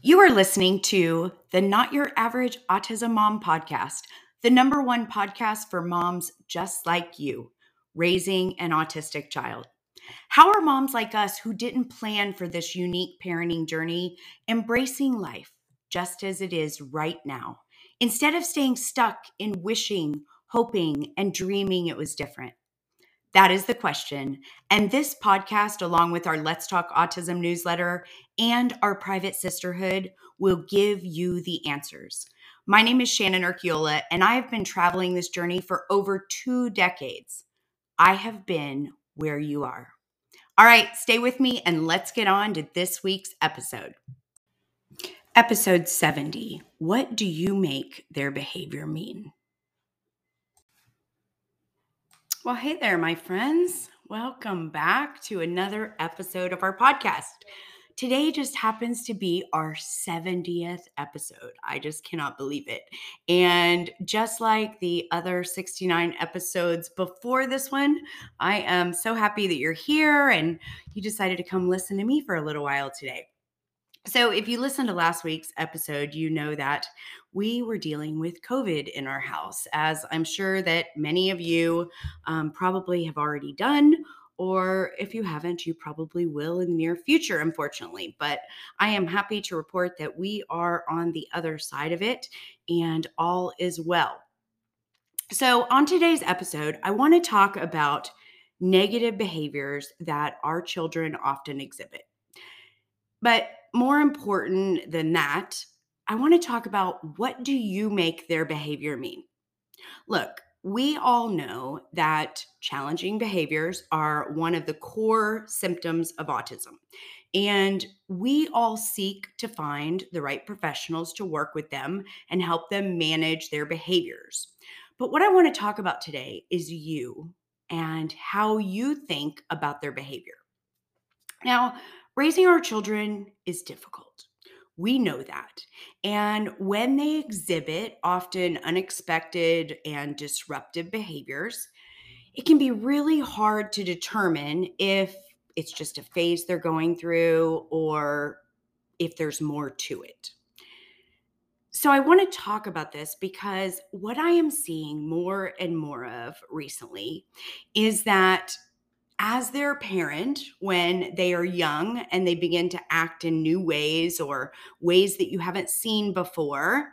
You are listening to the Not Your Average Autism Mom podcast, the number one podcast for moms just like you, raising an autistic child. How are moms like us who didn't plan for this unique parenting journey embracing life just as it is right now, instead of staying stuck in wishing, hoping, and dreaming it was different? That is the question. And this podcast, along with our Let's Talk Autism newsletter and our private sisterhood, will give you the answers. My name is Shannon Urquiola, and I have been traveling this journey for over two decades. I have been where you are. All right, stay with me and let's get on to this week's episode. Episode 70 What do you make their behavior mean? Well, hey there, my friends. Welcome back to another episode of our podcast. Today just happens to be our 70th episode. I just cannot believe it. And just like the other 69 episodes before this one, I am so happy that you're here and you decided to come listen to me for a little while today. So, if you listened to last week's episode, you know that we were dealing with COVID in our house, as I'm sure that many of you um, probably have already done. Or if you haven't, you probably will in the near future, unfortunately. But I am happy to report that we are on the other side of it and all is well. So, on today's episode, I want to talk about negative behaviors that our children often exhibit. But more important than that, I want to talk about what do you make their behavior mean? Look, we all know that challenging behaviors are one of the core symptoms of autism. And we all seek to find the right professionals to work with them and help them manage their behaviors. But what I want to talk about today is you and how you think about their behavior. Now, Raising our children is difficult. We know that. And when they exhibit often unexpected and disruptive behaviors, it can be really hard to determine if it's just a phase they're going through or if there's more to it. So, I want to talk about this because what I am seeing more and more of recently is that as their parent when they are young and they begin to act in new ways or ways that you haven't seen before,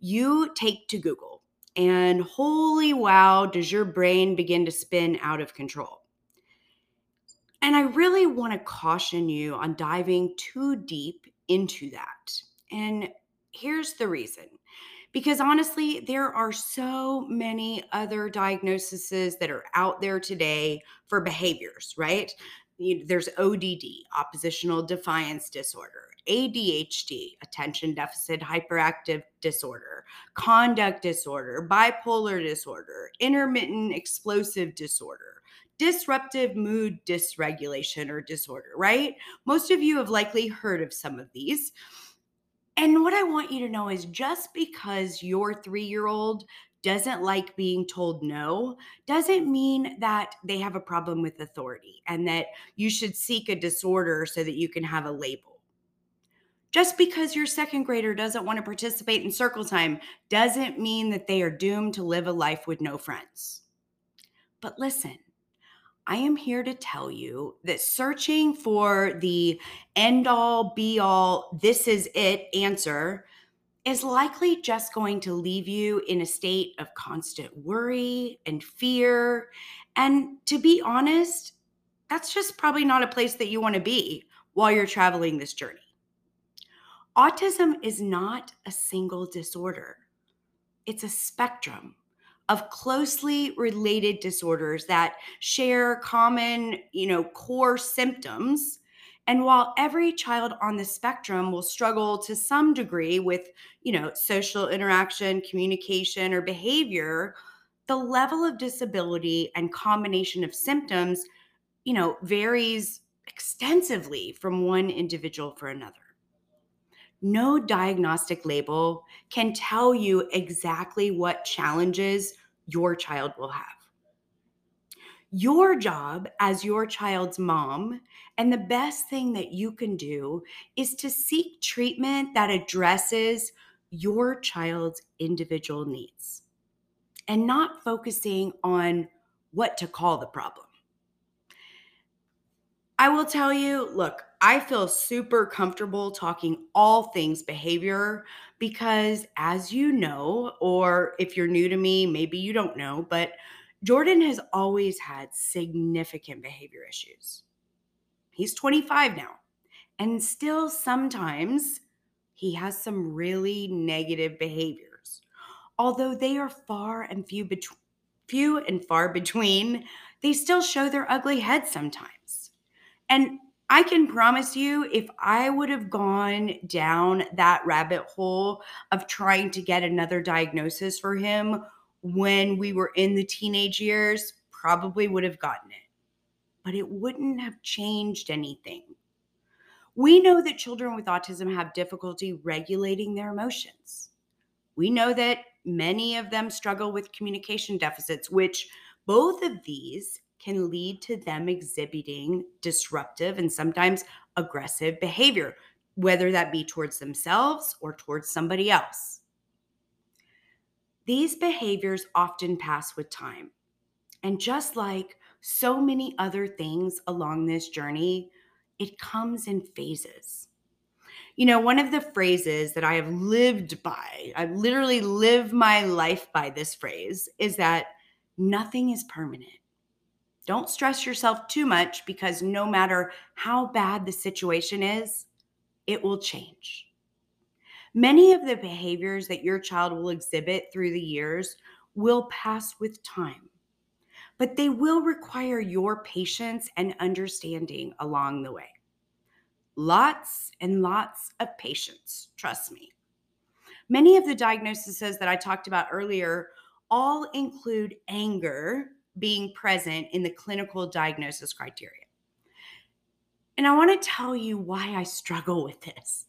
you take to Google and holy wow, does your brain begin to spin out of control. And I really want to caution you on diving too deep into that. And here's the reason because honestly, there are so many other diagnoses that are out there today for behaviors, right? There's ODD, oppositional defiance disorder, ADHD, attention deficit hyperactive disorder, conduct disorder, bipolar disorder, intermittent explosive disorder, disruptive mood dysregulation or disorder, right? Most of you have likely heard of some of these. And what I want you to know is just because your three year old doesn't like being told no doesn't mean that they have a problem with authority and that you should seek a disorder so that you can have a label. Just because your second grader doesn't want to participate in circle time doesn't mean that they are doomed to live a life with no friends. But listen, I am here to tell you that searching for the end all, be all, this is it answer is likely just going to leave you in a state of constant worry and fear. And to be honest, that's just probably not a place that you want to be while you're traveling this journey. Autism is not a single disorder, it's a spectrum of closely related disorders that share common, you know, core symptoms. And while every child on the spectrum will struggle to some degree with, you know, social interaction, communication, or behavior, the level of disability and combination of symptoms, you know, varies extensively from one individual for another no diagnostic label can tell you exactly what challenges your child will have. Your job as your child's mom, and the best thing that you can do is to seek treatment that addresses your child's individual needs and not focusing on what to call the problem. I will tell you, look, I feel super comfortable talking all things behavior because, as you know, or if you're new to me, maybe you don't know, but Jordan has always had significant behavior issues. He's 25 now, and still sometimes he has some really negative behaviors. Although they are far and few between few and far between, they still show their ugly head sometimes. And I can promise you, if I would have gone down that rabbit hole of trying to get another diagnosis for him when we were in the teenage years, probably would have gotten it. But it wouldn't have changed anything. We know that children with autism have difficulty regulating their emotions. We know that many of them struggle with communication deficits, which both of these can lead to them exhibiting disruptive and sometimes aggressive behavior, whether that be towards themselves or towards somebody else. These behaviors often pass with time. And just like so many other things along this journey, it comes in phases. You know, one of the phrases that I have lived by, I literally live my life by this phrase, is that nothing is permanent. Don't stress yourself too much because no matter how bad the situation is, it will change. Many of the behaviors that your child will exhibit through the years will pass with time, but they will require your patience and understanding along the way. Lots and lots of patience, trust me. Many of the diagnoses that I talked about earlier all include anger being present in the clinical diagnosis criteria. And I want to tell you why I struggle with this.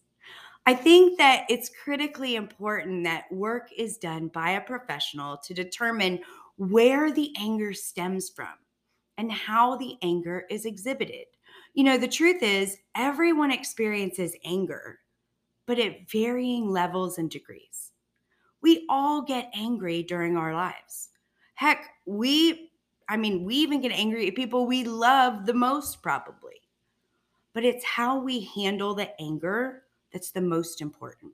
I think that it's critically important that work is done by a professional to determine where the anger stems from and how the anger is exhibited. You know, the truth is, everyone experiences anger, but at varying levels and degrees. We all get angry during our lives. Heck, we, I mean, we even get angry at people we love the most, probably. But it's how we handle the anger that's the most important.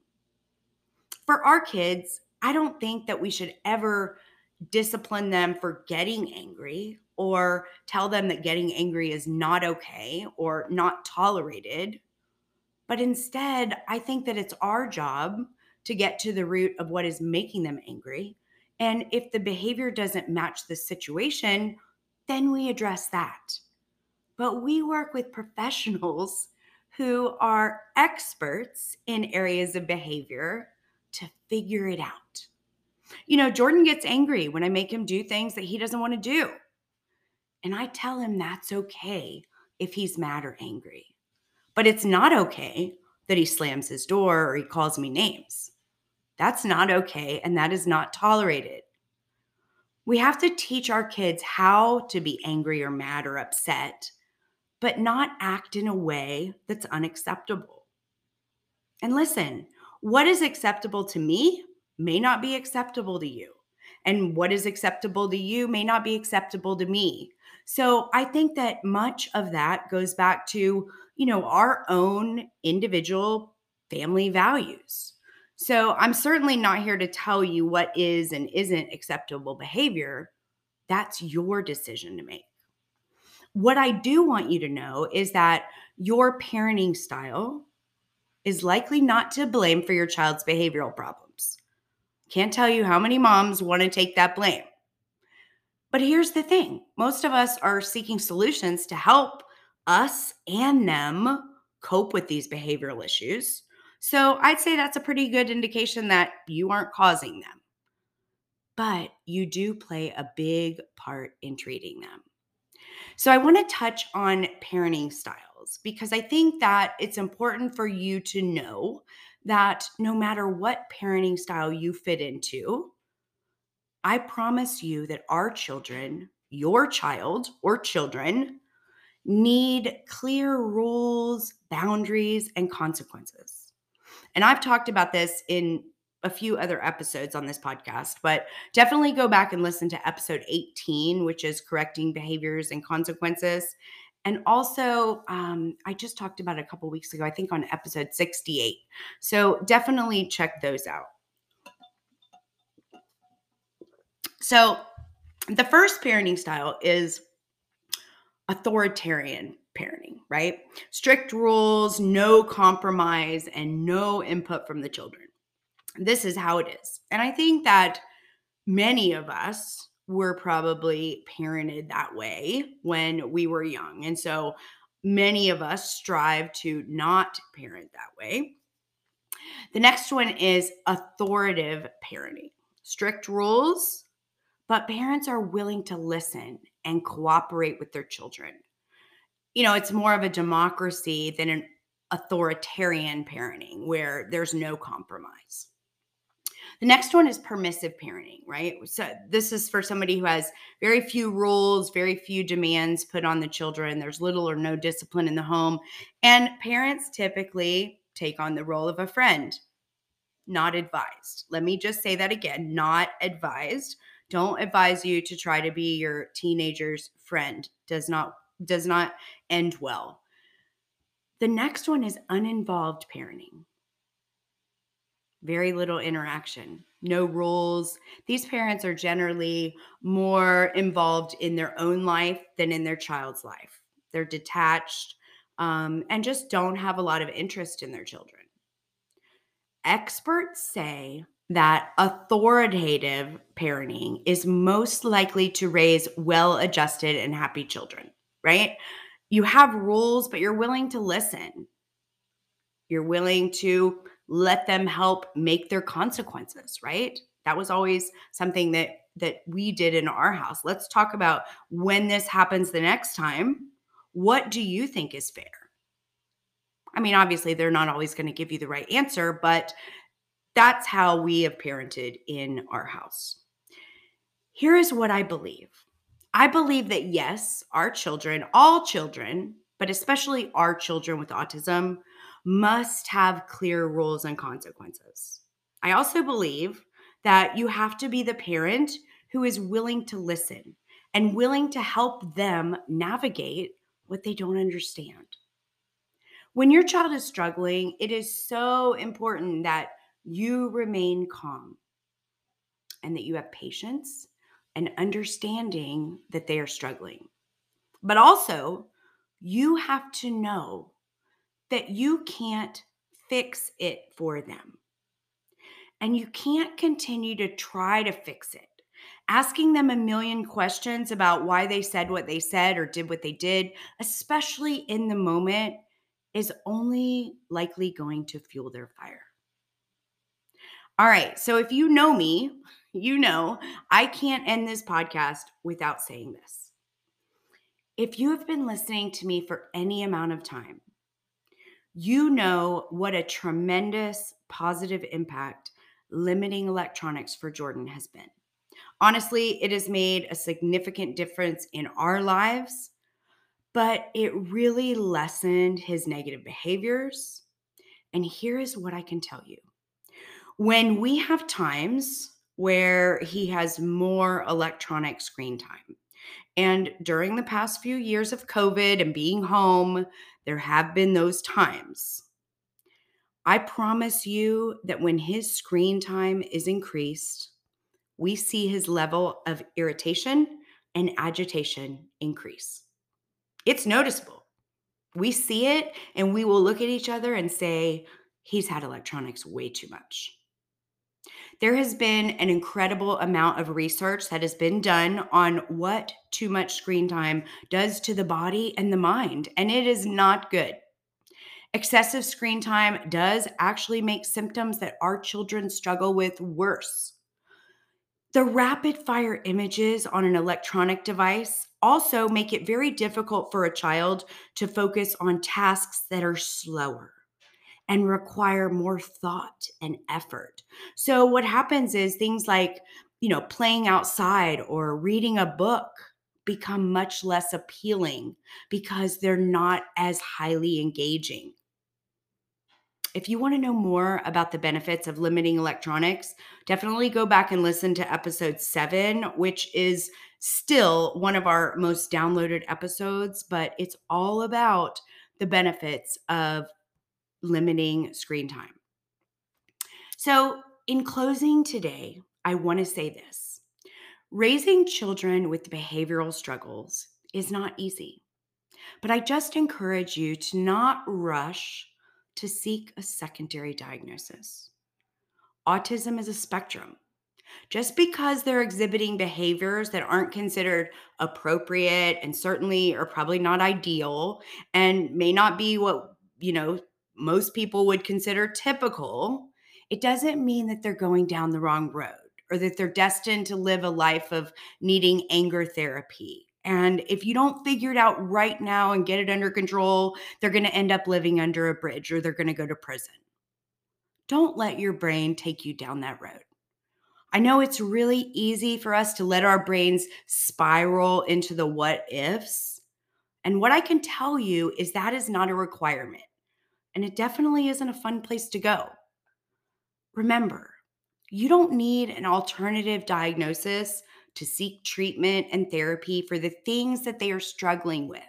For our kids, I don't think that we should ever discipline them for getting angry or tell them that getting angry is not okay or not tolerated. But instead, I think that it's our job to get to the root of what is making them angry. And if the behavior doesn't match the situation, then we address that. But we work with professionals who are experts in areas of behavior to figure it out. You know, Jordan gets angry when I make him do things that he doesn't want to do. And I tell him that's okay if he's mad or angry. But it's not okay that he slams his door or he calls me names. That's not okay. And that is not tolerated. We have to teach our kids how to be angry or mad or upset but not act in a way that's unacceptable. And listen, what is acceptable to me may not be acceptable to you. And what is acceptable to you may not be acceptable to me. So I think that much of that goes back to, you know, our own individual family values. So I'm certainly not here to tell you what is and isn't acceptable behavior. That's your decision to make. What I do want you to know is that your parenting style is likely not to blame for your child's behavioral problems. Can't tell you how many moms want to take that blame. But here's the thing most of us are seeking solutions to help us and them cope with these behavioral issues. So I'd say that's a pretty good indication that you aren't causing them. But you do play a big part in treating them. So I want to touch on parenting styles because I think that it's important for you to know that no matter what parenting style you fit into, I promise you that our children, your child or children need clear rules, boundaries, and consequences. And I've talked about this in a few other episodes on this podcast, but definitely go back and listen to episode 18, which is correcting behaviors and consequences. And also, um, I just talked about a couple weeks ago, I think on episode 68. So definitely check those out. So, the first parenting style is authoritarian parenting, right? Strict rules, no compromise, and no input from the children. This is how it is. And I think that many of us were probably parented that way when we were young. And so many of us strive to not parent that way. The next one is authoritative parenting. Strict rules, but parents are willing to listen and cooperate with their children. You know, it's more of a democracy than an authoritarian parenting where there's no compromise. The next one is permissive parenting, right? So this is for somebody who has very few rules, very few demands put on the children. There's little or no discipline in the home. And parents typically take on the role of a friend. Not advised. Let me just say that again, not advised. Don't advise you to try to be your teenager's friend. Does not does not end well. The next one is uninvolved parenting very little interaction, no rules. These parents are generally more involved in their own life than in their child's life. They're detached um, and just don't have a lot of interest in their children. Experts say that authoritative parenting is most likely to raise well adjusted and happy children, right? You have rules, but you're willing to listen. You're willing to let them help make their consequences, right? That was always something that that we did in our house. Let's talk about when this happens the next time, what do you think is fair? I mean, obviously they're not always going to give you the right answer, but that's how we have parented in our house. Here is what I believe. I believe that yes, our children, all children, but especially our children with autism, must have clear rules and consequences. I also believe that you have to be the parent who is willing to listen and willing to help them navigate what they don't understand. When your child is struggling, it is so important that you remain calm and that you have patience and understanding that they are struggling. But also, you have to know that you can't fix it for them. And you can't continue to try to fix it. Asking them a million questions about why they said what they said or did what they did, especially in the moment, is only likely going to fuel their fire. All right. So if you know me, you know I can't end this podcast without saying this. If you have been listening to me for any amount of time, you know what a tremendous positive impact limiting electronics for Jordan has been. Honestly, it has made a significant difference in our lives, but it really lessened his negative behaviors. And here is what I can tell you when we have times where he has more electronic screen time, and during the past few years of COVID and being home, there have been those times. I promise you that when his screen time is increased, we see his level of irritation and agitation increase. It's noticeable. We see it and we will look at each other and say, he's had electronics way too much. There has been an incredible amount of research that has been done on what too much screen time does to the body and the mind, and it is not good. Excessive screen time does actually make symptoms that our children struggle with worse. The rapid fire images on an electronic device also make it very difficult for a child to focus on tasks that are slower and require more thought and effort. So, what happens is things like, you know, playing outside or reading a book become much less appealing because they're not as highly engaging. If you want to know more about the benefits of limiting electronics, definitely go back and listen to episode seven, which is still one of our most downloaded episodes, but it's all about the benefits of limiting screen time. So, in closing today, I want to say this raising children with behavioral struggles is not easy, but I just encourage you to not rush to seek a secondary diagnosis. Autism is a spectrum. Just because they're exhibiting behaviors that aren't considered appropriate and certainly are probably not ideal and may not be what, you know, most people would consider typical, it doesn't mean that they're going down the wrong road or that they're destined to live a life of needing anger therapy and if you don't figure it out right now and get it under control, they're going to end up living under a bridge or they're going to go to prison. Don't let your brain take you down that road. I know it's really easy for us to let our brains spiral into the what ifs. And what I can tell you is that is not a requirement. And it definitely isn't a fun place to go. Remember, you don't need an alternative diagnosis to seek treatment and therapy for the things that they are struggling with.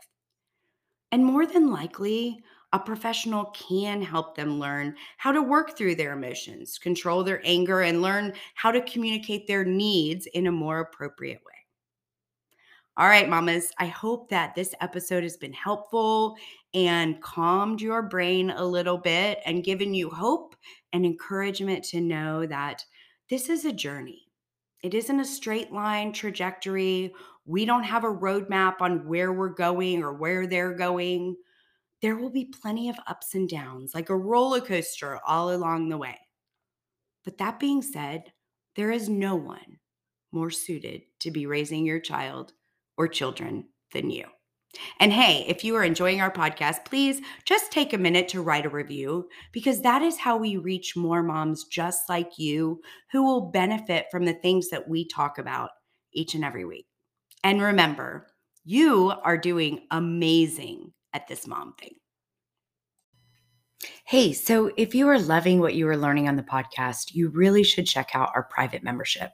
And more than likely, a professional can help them learn how to work through their emotions, control their anger, and learn how to communicate their needs in a more appropriate way. All right, mamas, I hope that this episode has been helpful and calmed your brain a little bit and given you hope and encouragement to know that this is a journey. It isn't a straight line trajectory. We don't have a roadmap on where we're going or where they're going. There will be plenty of ups and downs, like a roller coaster all along the way. But that being said, there is no one more suited to be raising your child or children than you. And hey, if you are enjoying our podcast, please just take a minute to write a review because that is how we reach more moms just like you who will benefit from the things that we talk about each and every week. And remember, you are doing amazing at this mom thing. Hey, so if you are loving what you are learning on the podcast, you really should check out our private membership.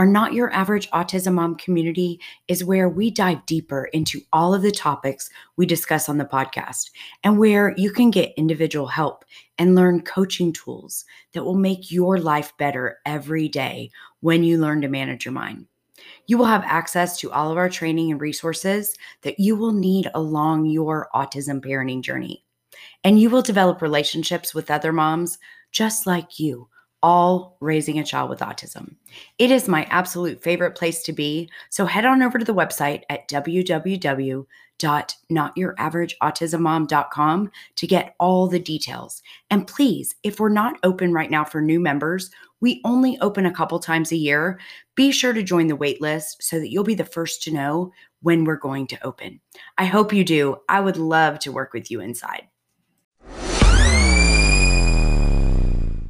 Our Not Your Average Autism Mom community is where we dive deeper into all of the topics we discuss on the podcast and where you can get individual help and learn coaching tools that will make your life better every day when you learn to manage your mind. You will have access to all of our training and resources that you will need along your autism parenting journey. And you will develop relationships with other moms just like you all raising a child with autism. It is my absolute favorite place to be. So head on over to the website at www.notyouraverage.autismmom.com to get all the details. And please, if we're not open right now for new members, we only open a couple times a year. Be sure to join the wait list so that you'll be the first to know when we're going to open. I hope you do. I would love to work with you inside.